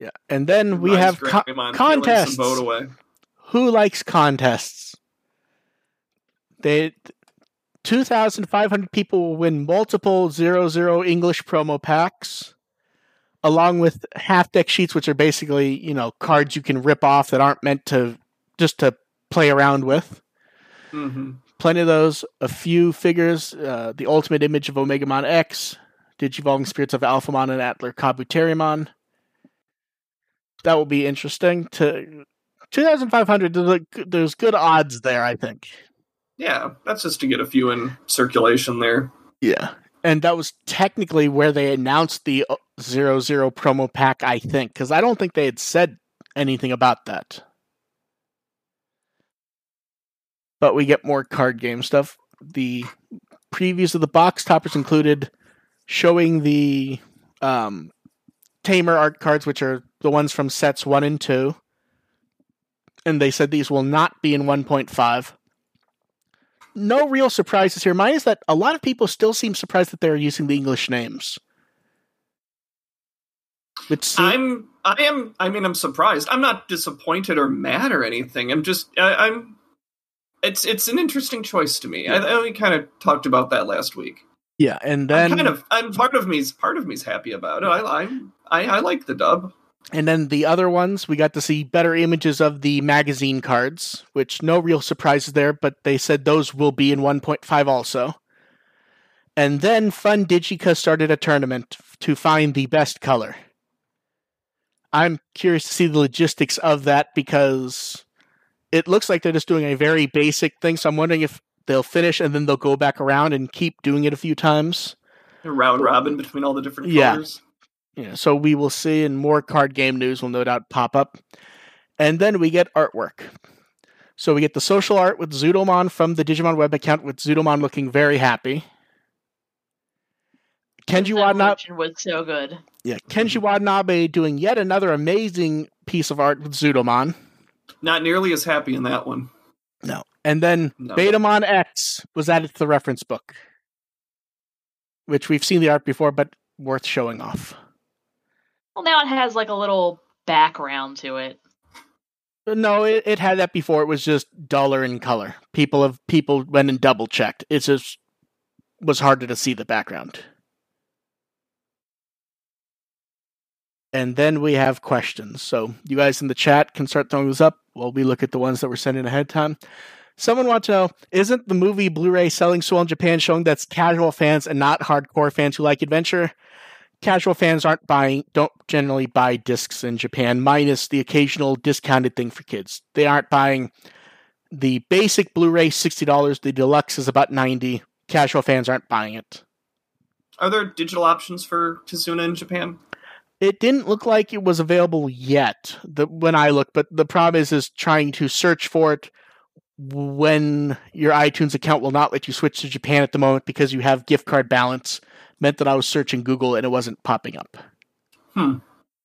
S1: Yeah. And then we
S2: Rise
S1: have co- contests.
S2: Vote away.
S1: who likes contests? They 2,500 people will win multiple zero zero English promo packs, along with half deck sheets, which are basically you know cards you can rip off that aren't meant to just to play around with.
S2: hmm
S1: Plenty of those. A few figures. Uh, the ultimate image of Omegamon X, Digivolving Spirits of Alphamon and Atlur Kabuterimon. That will be interesting. To 2,500, there's good odds there, I think.
S2: Yeah, that's just to get a few in circulation there.
S1: Yeah. And that was technically where they announced the uh, zero zero promo pack, I think, because I don't think they had said anything about that. But we get more card game stuff. The previews of the box toppers included showing the um, Tamer art cards, which are the ones from sets one and two. And they said these will not be in 1.5. No real surprises here. Mine is that a lot of people still seem surprised that they're using the English names. Seem-
S2: I'm I am I mean I'm surprised. I'm not disappointed or mad or anything. I'm just I, I'm it's it's an interesting choice to me. I, I we kind of talked about that last week.
S1: yeah, and then
S2: I'm kind of I'm part of me's part of me's happy about it. I I'm, I I like the dub.
S1: And then the other ones, we got to see better images of the magazine cards, which no real surprises there, but they said those will be in 1.5 also. And then Fun Digica started a tournament to find the best color. I'm curious to see the logistics of that because it looks like they're just doing a very basic thing. So I'm wondering if they'll finish and then they'll go back around and keep doing it a few times.
S2: A round robin between all the different
S1: Yeah.
S2: colors.
S1: Yeah, so we will see, and more card game news will no doubt pop up. And then we get artwork. So we get the social art with Zudomon from the Digimon web account, with Zudomon looking very happy. Kenji
S3: That
S1: Watanabe,
S3: was so good.
S1: yeah, Kenji Watanabe doing yet another amazing piece of art with Zudomon.
S2: Not nearly as happy in that one.
S1: No, and then
S2: No.
S1: Betamon X was added to the reference book, which we've seen the art before, but worth showing off.
S3: Well, now it has like a little background to it.
S1: No, it, it had that before. It was just duller in color. People have people went and double checked. It just was harder to see the background. And then we have questions. So you guys in the chat can start throwing those up while we look at the ones that were sent in ahead of time. Someone wants to know: Isn't the movie Blu-ray selling so well in Japan, showing that's casual fans and not hardcore fans who like adventure? Casual fans aren't buying don't generally buy discs in Japan minus the occasional discounted thing for kids. They aren't buying the basic Blu-ray $60, the deluxe is about 90. Casual fans aren't buying it.
S2: Are there digital options for Kizuna in Japan?
S1: It didn't look like it was available yet the, when I looked, but the problem is is trying to search for it when your iTunes account will not let you switch to Japan at the moment because you have gift card balance meant that I was searching Google and it wasn't popping up.
S2: Hmm.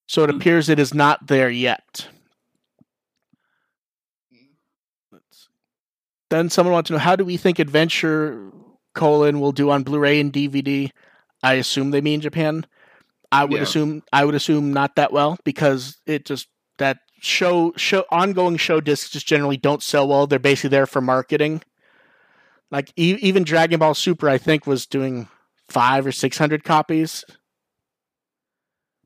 S1: So it appears it is not there yet. Then someone wants to know how do we think Adventure colon will do on Blu-ray and DVD? I assume they mean Japan. I would
S2: Yeah.
S1: assume I would assume not that well because it just that show show ongoing show discs just generally don't sell well. They're basically there for marketing. Like e- even Dragon Ball Super, I think, was doing five or six hundred copies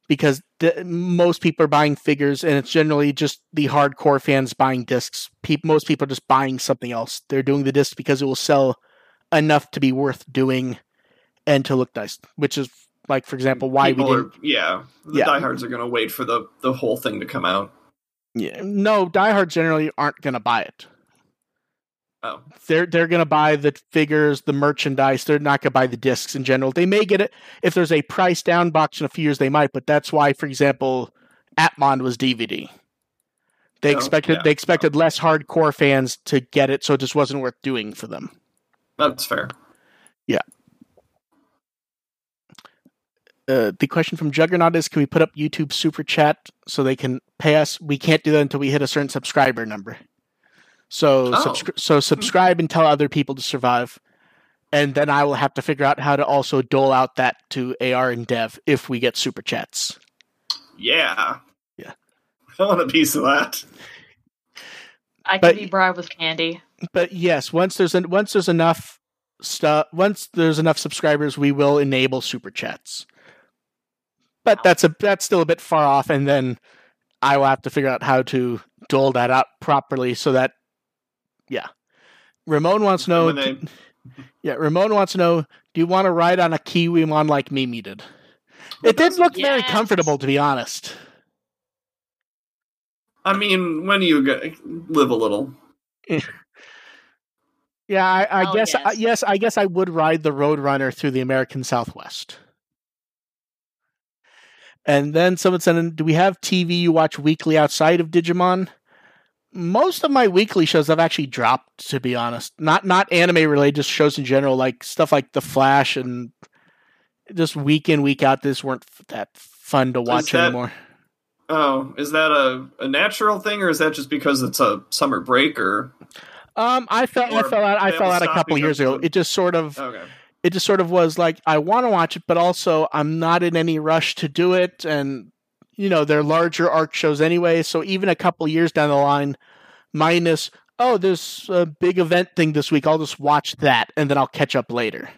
S1: because the, most people are buying figures, and it's generally just the hardcore fans buying discs. Pe- most people are just buying something else. They're doing the disc because it will sell enough to be worth doing and to look nice. Which is like, for example, why
S2: People
S1: we
S2: are,
S1: didn't.
S2: yeah, the
S1: Yeah.
S2: diehards are going to wait for the the whole thing to come out.
S1: Yeah, no, diehards generally aren't going to buy it.
S2: Oh,
S1: they're they're gonna buy the figures, the merchandise. They're not gonna buy the discs in general. They may get it if there's a price down box in a few years. They might, but that's why, for example, Appmon was DVD. They
S2: Oh,
S1: expected
S2: yeah.
S1: they expected less hardcore fans to get it, so it just wasn't worth doing for them.
S2: that's fair. Yeah.
S1: Uh, the question from Juggernaut is: Can we put up YouTube Super Chat so they can pay us? We can't do that until we hit a certain subscriber number. So,
S2: Oh.
S1: subscri- so subscribe and tell other people to survive, and then I will have to figure out how to also dole out that to AR and Dev if we get super chats.
S2: Yeah.
S1: Yeah.
S2: I want a piece of that.
S3: I
S1: But-
S3: can be bribed with candy.
S1: But yes, once there's en- once there's enough stuff, once there's enough subscribers, we will enable super chats. But that's a that's still a bit far off, and then I will have to figure out how to dole that out properly so that, yeah. Ramon wants to know.
S2: When
S1: yeah, Ramon wants to know. Do you want to ride on a Kiwi Kiwimon like Mimi did? It did look very comfortable, to be honest.
S2: I mean, when you go, live a little.
S1: Yeah, I, I
S3: Oh,
S1: guess
S3: yes.
S1: I, yes, I guess I would ride the Roadrunner through the American Southwest. And then someone said, in, "Do we have TV you watch weekly outside of Digimon?" Most of my weekly shows I've actually dropped, to be honest. Not not anime related, just shows in general, like stuff like The Flash and just week in week out. This weren't that fun to watch
S2: that-
S1: anymore.
S2: Oh, is that a, a natural thing, or is that just because it's a summer break? Or
S1: Um, I fell, I fell out. I fell out a couple years ago. It just sort of,
S2: okay,
S1: it just sort of was like I want to watch it, but also I'm not in any rush to do it, and you know they're larger arc shows anyway. So even a couple years down the line, minus oh, there's a big event thing this week. I'll just watch that, and then I'll catch up later.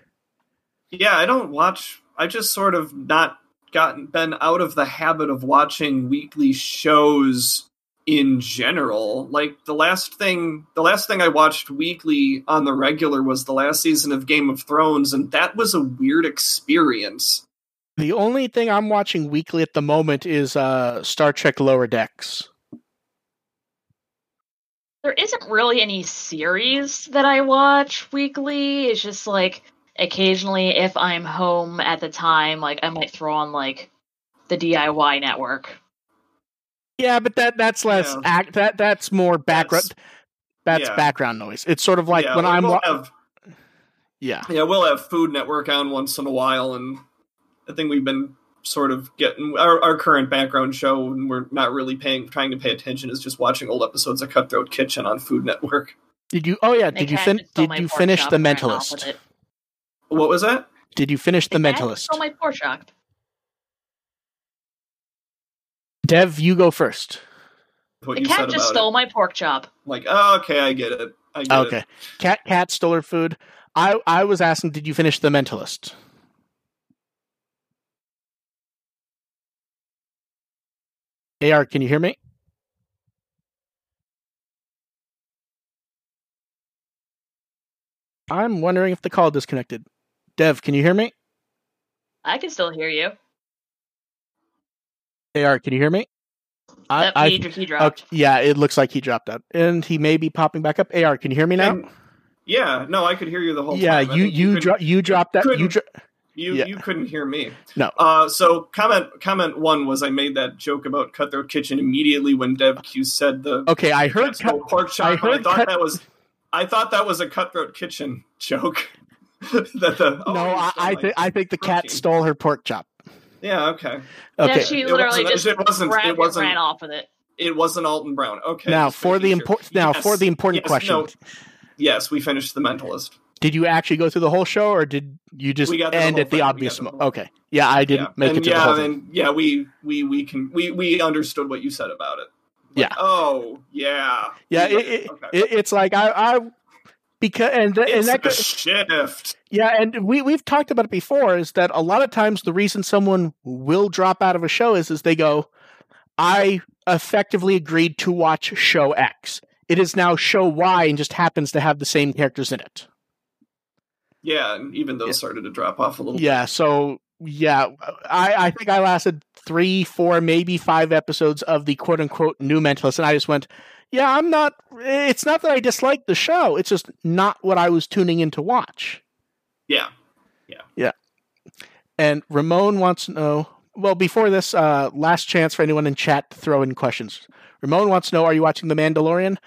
S2: yeah, I don't watch. I just sort of not gotten been out of the habit of watching weekly shows in general. Like the last thing, the last thing I watched weekly on the regular was the last season of Game of Thrones, and that was a weird experience.
S1: The only thing I'm watching weekly at the moment is uh, Star Trek Lower Decks.
S3: There isn't really any series that I watch weekly. It's just like occasionally if I'm home at the time, like I might throw on like the DIY network.
S1: Yeah, but that that's less
S2: Yeah.
S1: act. That that's more background.
S2: That's-
S1: That's,
S2: yeah.
S1: background noise. It's sort of like
S2: yeah,
S1: when I'm.
S2: we'll
S1: wa-
S2: have
S1: yeah,
S2: yeah, we'll have Food Network on once in a while, and I think we've been sort of getting our, our current background show, and we're not really paying trying to pay attention, is just watching old episodes of Cutthroat Kitchen on Food Network.
S1: Did you? Oh yeah. Did you
S3: cat
S1: fin- Did you finish the
S3: and ran off with
S1: Mentalist?
S2: What was that?
S1: Did you finish the
S3: My cat just
S1: Mentalist?
S3: stole my pork chop.
S1: Dev, you go first.
S2: What
S3: The cat just stole
S2: it.
S3: my pork chop.
S2: Like, oh, okay, I get it. I get
S1: Okay.
S2: it.
S1: Cat Cat stole her food. I I was asking, did you finish the Mentalist? Ar, can you hear me? I'm wondering if the call disconnected. Dev, can you hear me?
S3: I can still hear you.
S1: Ar, can you hear me? I,
S3: Yep,
S1: I
S3: he, he dropped.
S1: okay, yeah, it looks like he dropped out, and he may be popping back up. Ar, can you hear me now?
S2: And- yeah, no, I could hear you the whole
S1: yeah,
S2: time. I
S1: you
S2: think
S1: you
S2: couldn't-
S1: dro- you dropped that. You
S2: couldn't-
S1: dro-
S2: You
S1: Yeah.
S2: you couldn't hear me.
S1: No.
S2: Uh, so comment comment one was I made that joke about Cutthroat Kitchen immediately when Dev Q said the
S1: okay. I heard.
S2: Cats pork chop.
S1: I
S2: I,
S1: heard
S2: thought
S1: cut-
S2: that was I thought that was a Cutthroat Kitchen joke. that the oh,
S1: no, I, I
S2: my-
S1: think I think the cat
S2: protein.
S1: stole her pork chop.
S2: yeah okay.
S1: Okay.
S3: Yeah, she
S2: It
S3: literally
S2: wasn't-
S3: just
S2: it wasn't- it
S3: grabbed it,
S2: wasn't-
S3: ran off with it.
S2: It wasn't Alton Brown. Okay.
S1: now for the important now
S2: Yes,
S1: for the important
S2: yes,
S1: question.
S2: no, yes, we finished the Mentalist.
S1: Did you actually go through the whole show, or did you just
S2: through the
S1: end at the obvious?
S2: got
S1: Mo-
S2: through the
S1: okay, yeah, I didn't
S2: yeah.
S1: make
S2: and
S1: it to
S2: yeah,
S1: the whole thing.
S2: and yeah, we we we can we we understood what you said about it. Like,
S1: Yeah.
S2: Oh yeah.
S1: Yeah, it, it,
S2: okay.
S1: it, it's like I, I because and th- and that
S2: a shift.
S1: yeah, and we we've talked about it before. Is that a lot of times the reason someone will drop out of a show is is they go, I effectively agreed to watch show X. It is now show Y and just happens to have the same characters in it.
S2: Yeah, and even those
S1: Yeah.
S2: started to drop off a little.
S1: Yeah, so yeah, I, I think I lasted three, four, maybe five episodes of the quote unquote new mentalist, and I just went, Yeah, I'm not it's not that I dislike the show, it's just not what I was tuning in to watch.
S2: Yeah, yeah, yeah.
S1: And Ramon wants to know well, before this, uh, last chance for anyone in chat to throw in questions. Ramon wants to know, are you watching The Mandalorian?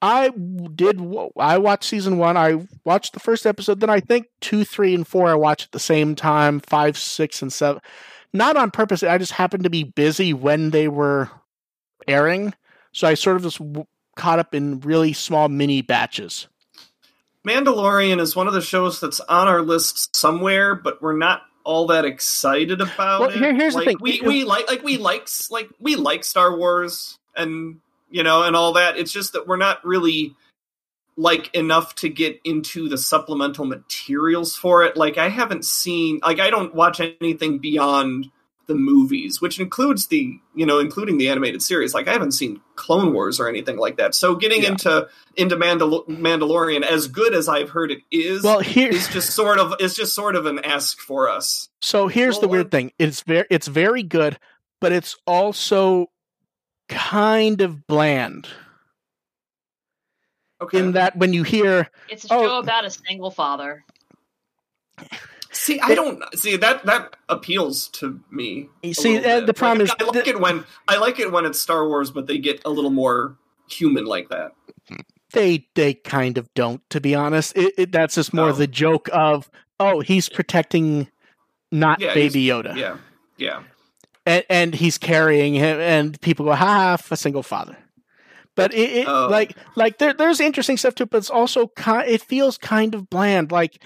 S1: I did. I watched season one. I watched the first episode. Then I think two, three, and four I watched at the same time. Five, six, and seven. Not on purpose. I just happened to be busy when they were airing, so I sort of just w- caught up in really small mini batches.
S2: Mandalorian is one of the shows that's on our list somewhere, but we're not all that excited about
S1: Well,
S2: it.
S1: here- here's the
S2: like,
S1: thing.
S2: We we like like we likes like we like Star Wars and you know and all that. It's just that we're not really like enough to get into the supplemental materials for it. Like I haven't seen like I don't watch anything beyond the movies, which includes the you know including the animated series. Like I haven't seen Clone Wars or anything like that. So getting
S1: Yeah.
S2: into into Mandal- Mandalorian, as good as I've heard it is,
S1: Well, here,
S2: is just sort of is just sort of an ask for us.
S1: So here's the weird thing. It's very it's very good, but it's also kind of bland
S2: Okay.
S1: in that when you hear
S3: It's a
S1: Oh.
S3: show about a single father.
S2: see, I don't see that that appeals to me.
S1: See, uh, the problem
S2: Like,
S1: is
S2: I like
S1: th-
S2: it when I like it when it's Star Wars, but they get a little more human like that.
S1: they they kind of don't to be honest. It, it, that's just more
S2: Oh.
S1: the joke of oh, he's protecting not
S2: Yeah,
S1: baby Yoda.
S2: Yeah, yeah.
S1: And, and he's carrying him, and people go, "Ha, a single father." But it, it
S2: Oh.
S1: like like there there's interesting stuff to it, but it's also ki- it feels kind of bland. Like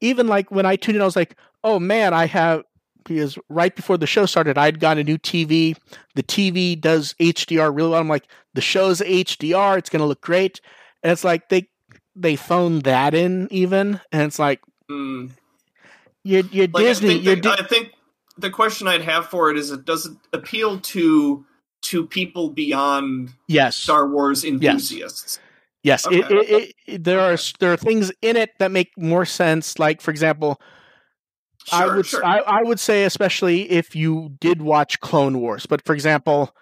S1: even like when I tuned in, I was like, "Oh man, I have." Because right before the show started, I'd got a new TV. The TV does HDR really well. I'm like, the show's HDR. It's going to look great. And it's like they they phoned that in even, and it's like
S2: Mm.
S1: you're you're
S2: Like,
S1: Disney.
S2: I think,
S1: you're
S2: the,
S1: Di-
S2: I think the question I'd have for it is: it does it appeal to to people beyond
S1: yes,
S2: Star Wars enthusiasts?
S1: yes. It,
S2: Okay.
S1: it, it, there are there are things in it that make more sense. Like for example, I would
S2: sure.
S1: I, I would say especially if you did watch Clone Wars. But for example,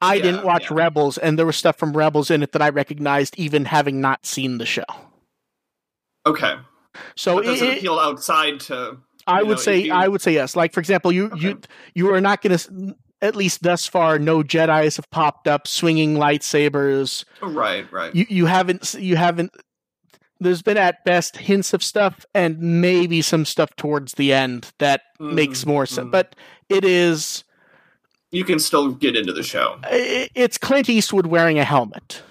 S1: I
S2: Yeah,
S1: didn't watch
S2: yeah.
S1: Rebels, and there was stuff from Rebels in it that I recognized, even having not seen the show.
S2: okay,
S1: So
S2: but does
S1: it-
S2: it appeal outside to?
S1: I
S2: you
S1: would
S2: know,
S1: say
S2: you-
S1: I would say yes. Like for example, you you you are not going to at least thus far no Jedi's have popped up swinging lightsabers.
S2: Right, right.
S1: You you haven't you haven't. There's been at best hints of stuff and maybe some stuff towards the end that makes
S2: Mhm,
S1: more sense.
S2: mhm.
S1: But it is
S2: you can still get into the show.
S1: it's Clint Eastwood wearing a helmet.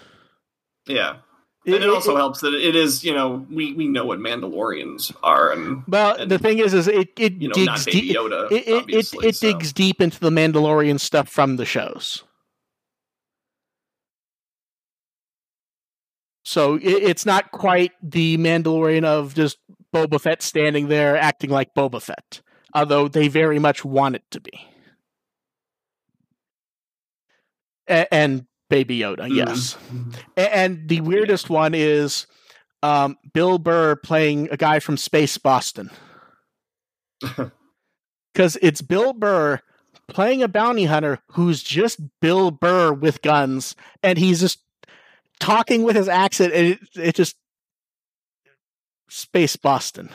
S2: Yeah, and it, also helps that it is. You know, we we know what Mandalorians are, and
S1: well,
S2: and,
S1: the thing is, is it it
S2: you know,
S1: digs deep.
S2: Yoda.
S1: It it, it, it
S2: so.
S1: digs deep into the Mandalorian stuff from the shows. So it's not quite the Mandalorian of just Boba Fett standing there acting like Boba Fett, although they very much want it to be. And Baby Yoda,
S2: Mhm.
S1: yes. A- And the weirdest one is um, Bill Burr playing a guy from Space Boston. Because it's Bill Burr playing a bounty hunter who's just Bill Burr with guns, and he's just talking with his accent, and it, it just. Space Boston.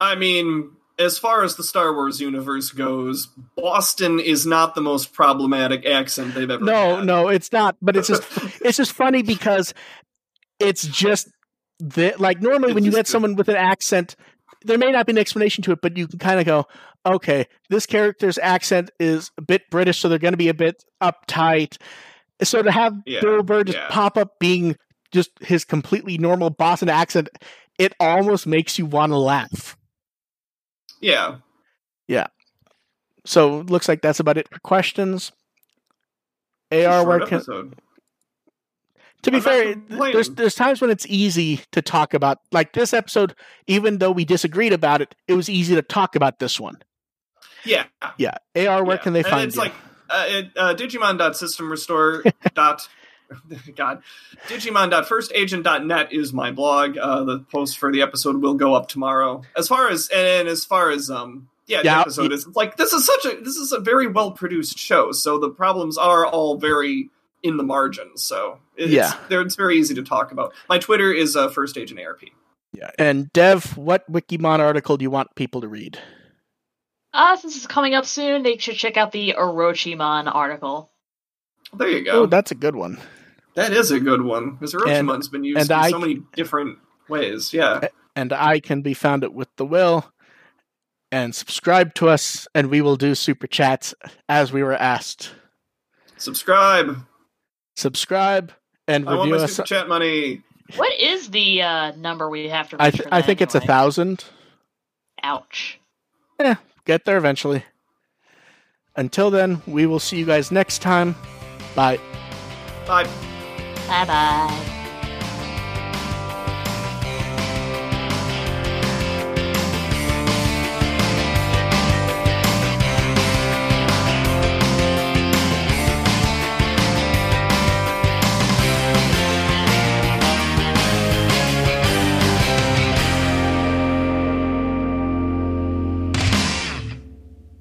S2: I mean, as far as the Star Wars universe goes, Boston is not the most problematic accent they've ever
S1: No,
S2: had.
S1: no, it's not. But it's just it's just funny because it's just the like normally
S2: It's
S1: when you get someone with an accent there may not be an explanation to it but you can kind of go okay this character's accent is a bit british so they're going to be a bit uptight so to have
S2: Yeah,
S1: bill burr just
S2: yeah.
S1: pop up being just his completely normal boston accent it almost makes you want to laugh
S2: yeah. Yeah.
S1: So looks like that's about it for questions
S2: It's
S1: ar where can,
S2: episode.
S1: to be
S2: I'm
S1: fair, there's there's times when it's easy to talk about like this episode. Even though we disagreed about it, it was easy to talk about this one.
S2: Yeah.
S1: Yeah, AR, where
S2: yeah.
S1: can they
S2: And
S1: find
S2: it's
S1: you?
S2: like uh, it, uh, Digimon.systemrestore dot God, Digimon.firstagent.net is my blog. Uh, the post for the episode will go up tomorrow. As far as and as far as um yeah,
S1: Yeah,
S2: the episode is like this is such a this is a very well produced show. So the problems are all very in the margins. So it's,
S1: Yeah.
S2: they're, it's very easy to talk about. My Twitter is uh, First Agent ARP.
S1: yeah. And Dev, what Wikimon article do you want people to read?
S3: Uh, since it's coming up soon, they should check out the Orochimon article.
S2: There you
S1: Oh,
S2: go.
S1: that's a good one.
S2: That is a good one because Orochimon's been used in
S1: I-
S2: so many different ways. Yeah.
S1: And I can be found at with the will. And subscribe to us, and we will do super chats as we were asked.
S2: Subscribe.
S1: Subscribe and
S2: I want
S1: review
S2: my
S1: us.
S2: super chat money.
S3: What is the uh, number we have to reach
S1: I,
S3: for
S1: th-
S3: that
S1: I think it's a thousand.
S3: Ouch.
S1: Yeah, Get there eventually. Until then, we will see you guys next time. Bye.
S2: Bye.
S3: Bye bye.